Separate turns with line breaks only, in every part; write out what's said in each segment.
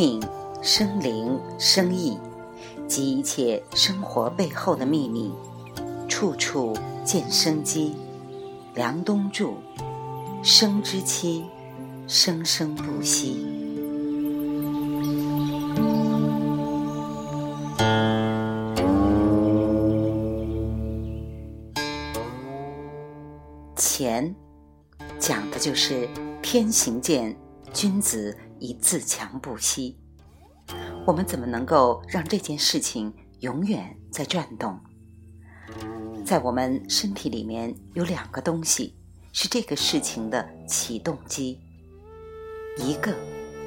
命、生灵、生意及一切生活背后的秘密，处处见生机。梁冬著，生之期，生生不息。钱，讲的就是天行健，君子以自强不息。我们怎么能够让这件事情永远在转动？在我们身体里面有两个东西是这个事情的启动机，一个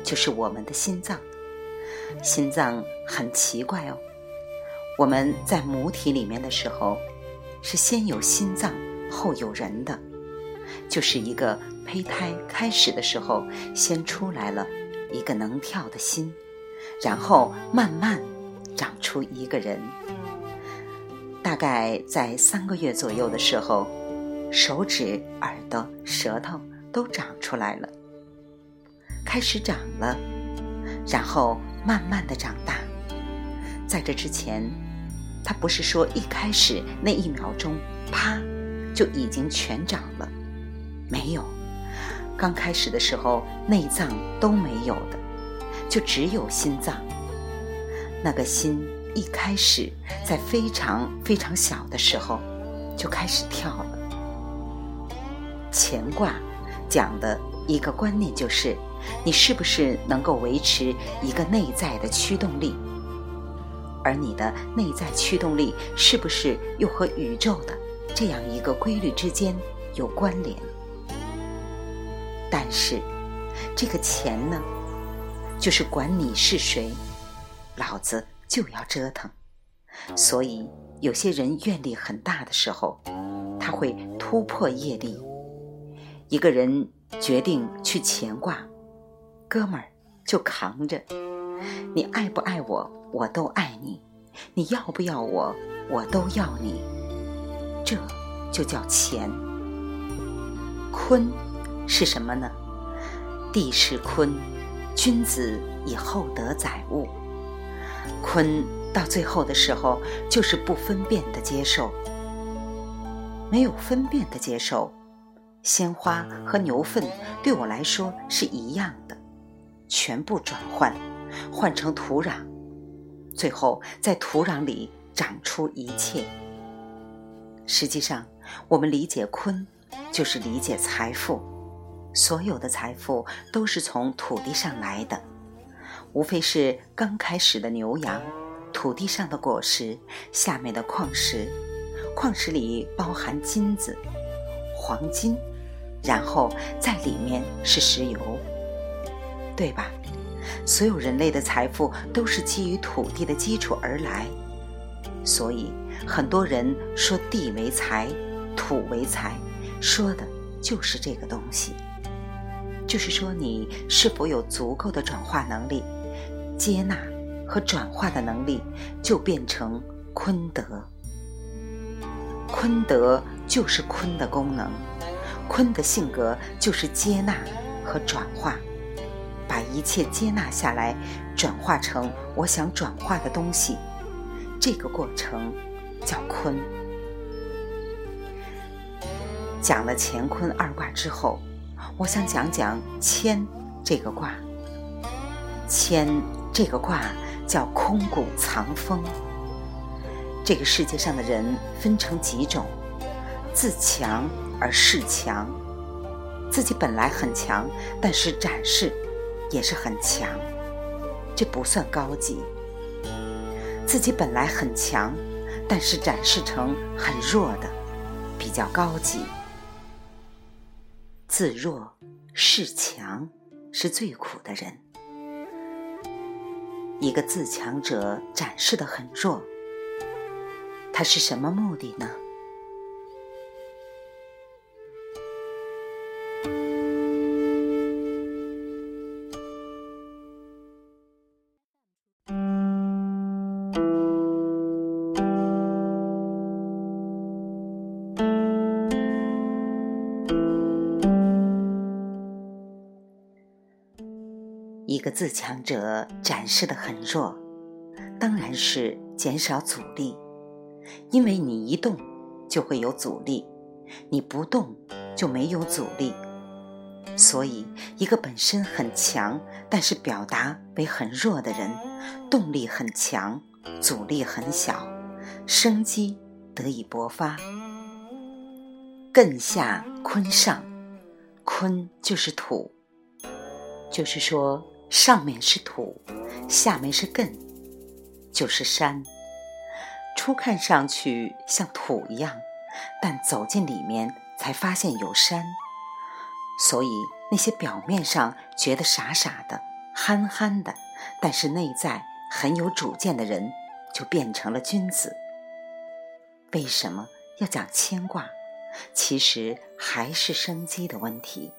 就是我们的心脏。心脏很奇怪哦，我们在母体里面的时候是先有心脏后有人的，就是一个胚胎开始的时候先出来了一个能跳的心。然后慢慢长出一个人，大概在三个月左右的时候，手指、耳朵、舌头都长出来了，开始长了，然后慢慢的长大。在这之前，它不是说一开始那一秒钟，啪就已经全长了，没有，刚开始的时候内脏都没有的。就只有心脏，那个心一开始在非常非常小的时候就开始跳了。乾卦讲的一个观念就是，你是不是能够维持一个内在的驱动力，而你的内在驱动力是不是又和宇宙的这样一个规律之间有关联？但是这个钱呢？就是管你是谁，老子就要折腾。所以有些人愿力很大的时候，他会突破业力。一个人决定去乾卦，哥们儿就扛着。你爱不爱我，我都爱你；你要不要我，我都要你。这就叫乾。坤是什么呢？地是坤。君子以厚德载物，坤到最后的时候就是不分辨的接受，没有分辨的接受。鲜花和牛粪对我来说是一样的，全部转换，换成土壤，最后在土壤里长出一切。实际上，我们理解坤，就是理解财富。所有的财富都是从土地上来的，无非是刚开始的牛羊，土地上的果实，下面的矿石，矿石里包含金子、黄金，然后在里面是石油，对吧？所有人类的财富都是基于土地的基础而来，所以很多人说地为财，土为财，说的就是这个东西。就是说，你是否有足够的转化能力、接纳和转化的能力，就变成坤德。坤德就是坤的功能，坤的性格就是接纳和转化，把一切接纳下来，转化成我想转化的东西。这个过程叫坤。讲了乾坤二卦之后。我想讲讲谦这个卦。谦这个卦叫空谷藏风。这个世界上的人分成几种：自强而示强，自己本来很强，但是展示也是很强，这不算高级；自己本来很强，但是展示成很弱的，比较高级。自弱示强是最苦的人。一个自强者展示的很弱，他是什么目的呢？一个自强者展示的很弱，当然是减少阻力，因为你一动就会有阻力，你不动就没有阻力。所以，一个本身很强，但是表达为很弱的人，动力很强，阻力很小，生机得以勃发。艮下坤上，坤就是土，就是说上面是土，下面是艮，就是山。初看上去像土一样，但走进里面才发现有山。所以，那些表面上觉得傻傻的、憨憨的，但是内在很有主见的人，就变成了君子。为什么要讲牵挂？其实还是生机的问题。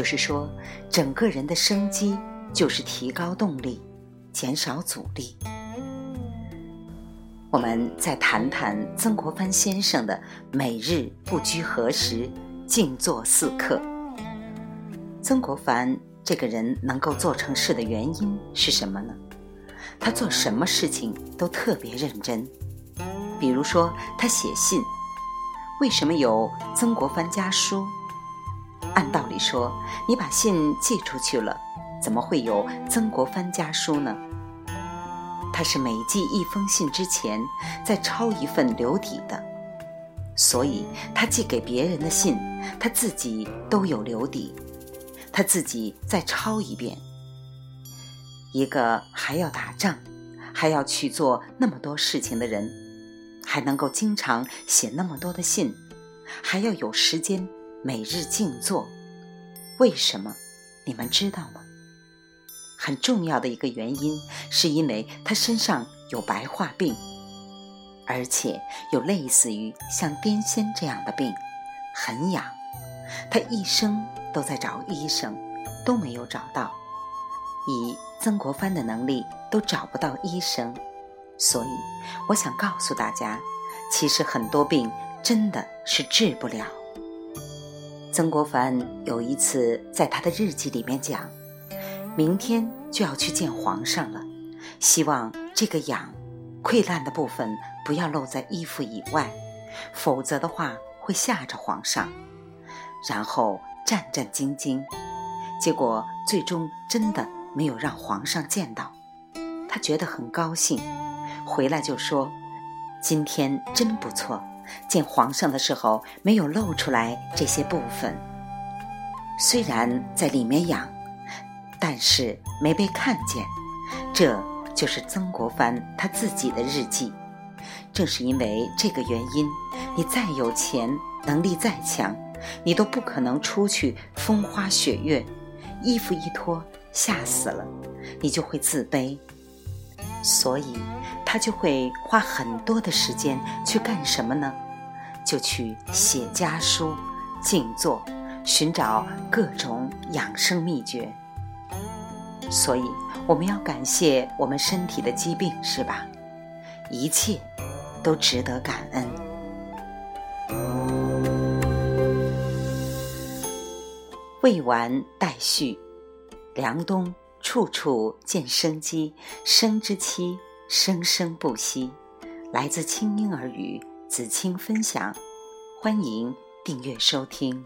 就是说，整个人的生机就是提高动力，减少阻力。我们再谈谈曾国藩先生的每日不拘何时。静坐四刻。曾国藩这个人能够做成事的原因是什么呢？他做什么事情都特别认真。比如说，他写信，为什么有《曾国藩家书》？按道理说，你把信寄出去了，怎么会有《曾国藩家书》呢？他是每寄一封信之前，再抄一份留底的。所以，他寄给别人的信，他自己都有留底，他自己再抄一遍。一个还要打仗，还要去做那么多事情的人，还能够经常写那么多的信，还要有时间每日静坐，为什么？你们知道吗？很重要的一个原因，是因为他身上有白化病。而且有类似于像癫痫这样的病，很痒。他一生都在找医生，都没有找到。以曾国藩的能力，都找不到医生。所以，我想告诉大家，其实很多病真的是治不了。曾国藩有一次在他的日记里面讲，明天就要去见皇上了，希望这个痒。溃烂的部分不要露在衣服以外，否则的话会吓着皇上。然后战战兢兢，结果最终真的没有让皇上见到。他觉得很高兴，回来就说：“今天真不错，见皇上的时候没有露出来这些部分。虽然在里面养，但是没被看见。”这。就是曾国藩他自己的日记。正是因为这个原因，你再有钱，能力再强，你都不可能出去风花雪月，衣服一脱吓死了，你就会自卑。所以，他就会花很多的时间去干什么呢？就去写家书、静坐，寻找各种养生秘诀。所以。我们要感谢我们身体的疾病，是吧？一切都值得感恩。未完待续，梁冬处处见生机，生之期生生不息。来自清音儿语子清分享，欢迎订阅收听。